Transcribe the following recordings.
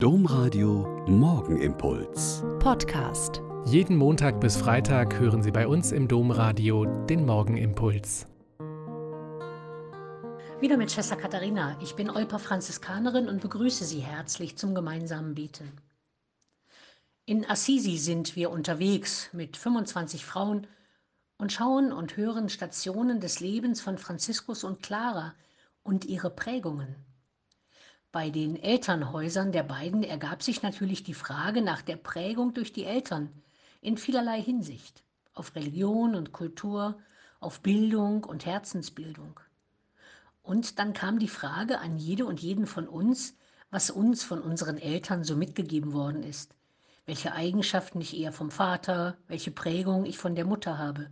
Domradio Morgenimpuls. Podcast. Jeden Montag bis Freitag hören Sie bei uns im Domradio den Morgenimpuls. Wieder mit Schwester Katharina. Ich bin Olper Franziskanerin und begrüße Sie herzlich zum gemeinsamen Beten. In Assisi sind wir unterwegs mit 25 Frauen und schauen und hören Stationen des Lebens von Franziskus und Clara und ihre Prägungen. Bei den Elternhäusern der beiden ergab sich natürlich die Frage nach der Prägung durch die Eltern in vielerlei Hinsicht, auf Religion und Kultur, auf Bildung und Herzensbildung. Und dann kam die Frage an jede und jeden von uns, was uns von unseren Eltern so mitgegeben worden ist, welche Eigenschaften ich eher vom Vater, welche Prägung ich von der Mutter habe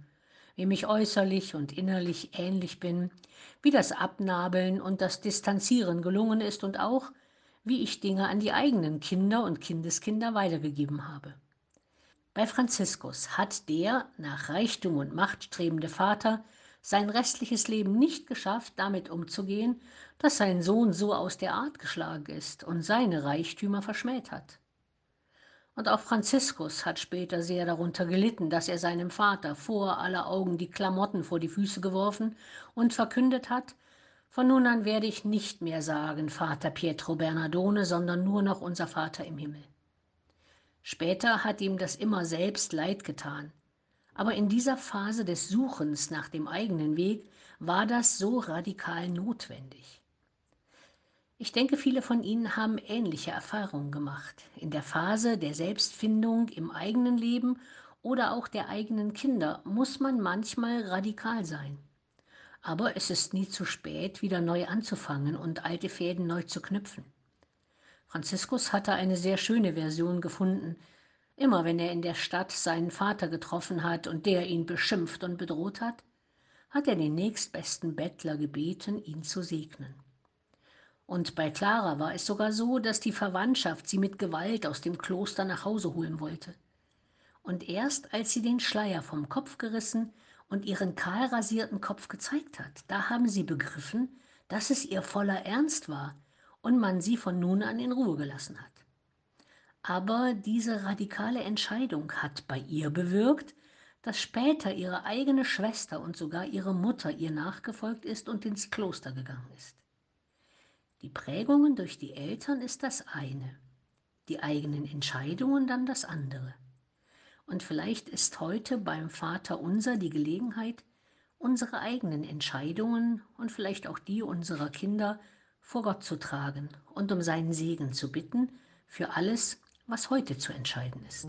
wem ich äußerlich und innerlich ähnlich bin, wie das Abnabeln und das Distanzieren gelungen ist und auch, wie ich Dinge an die eigenen Kinder und Kindeskinder weitergegeben habe. Bei Franziskus hat der nach Reichtum und Macht strebende Vater sein restliches Leben nicht geschafft, damit umzugehen, dass sein Sohn so aus der Art geschlagen ist und seine Reichtümer verschmäht hat. Und auch Franziskus hat später sehr darunter gelitten, dass er seinem Vater vor aller Augen die Klamotten vor die Füße geworfen und verkündet hat, von nun an werde ich nicht mehr sagen Vater Pietro Bernardone, sondern nur noch unser Vater im Himmel. Später hat ihm das immer selbst leid getan. Aber in dieser Phase des Suchens nach dem eigenen Weg war das so radikal notwendig. Ich denke, viele von Ihnen haben ähnliche Erfahrungen gemacht. In der Phase der Selbstfindung im eigenen Leben oder auch der eigenen Kinder muss man manchmal radikal sein. Aber es ist nie zu spät, wieder neu anzufangen und alte Fäden neu zu knüpfen. Franziskus hatte eine sehr schöne Version gefunden. Immer wenn er in der Stadt seinen Vater getroffen hat und der ihn beschimpft und bedroht hat, hat er den nächstbesten Bettler gebeten, ihn zu segnen. Und bei Clara war es sogar so, dass die Verwandtschaft sie mit Gewalt aus dem Kloster nach Hause holen wollte. Und erst als sie den Schleier vom Kopf gerissen und ihren kahl rasierten Kopf gezeigt hat, da haben sie begriffen, dass es ihr voller Ernst war und man sie von nun an in Ruhe gelassen hat. Aber diese radikale Entscheidung hat bei ihr bewirkt, dass später ihre eigene Schwester und sogar ihre Mutter ihr nachgefolgt ist und ins Kloster gegangen ist. Die Prägungen durch die Eltern ist das eine, die eigenen Entscheidungen dann das andere. Und vielleicht ist heute beim Vater unser die Gelegenheit, unsere eigenen Entscheidungen und vielleicht auch die unserer Kinder vor Gott zu tragen und um seinen Segen zu bitten für alles, was heute zu entscheiden ist.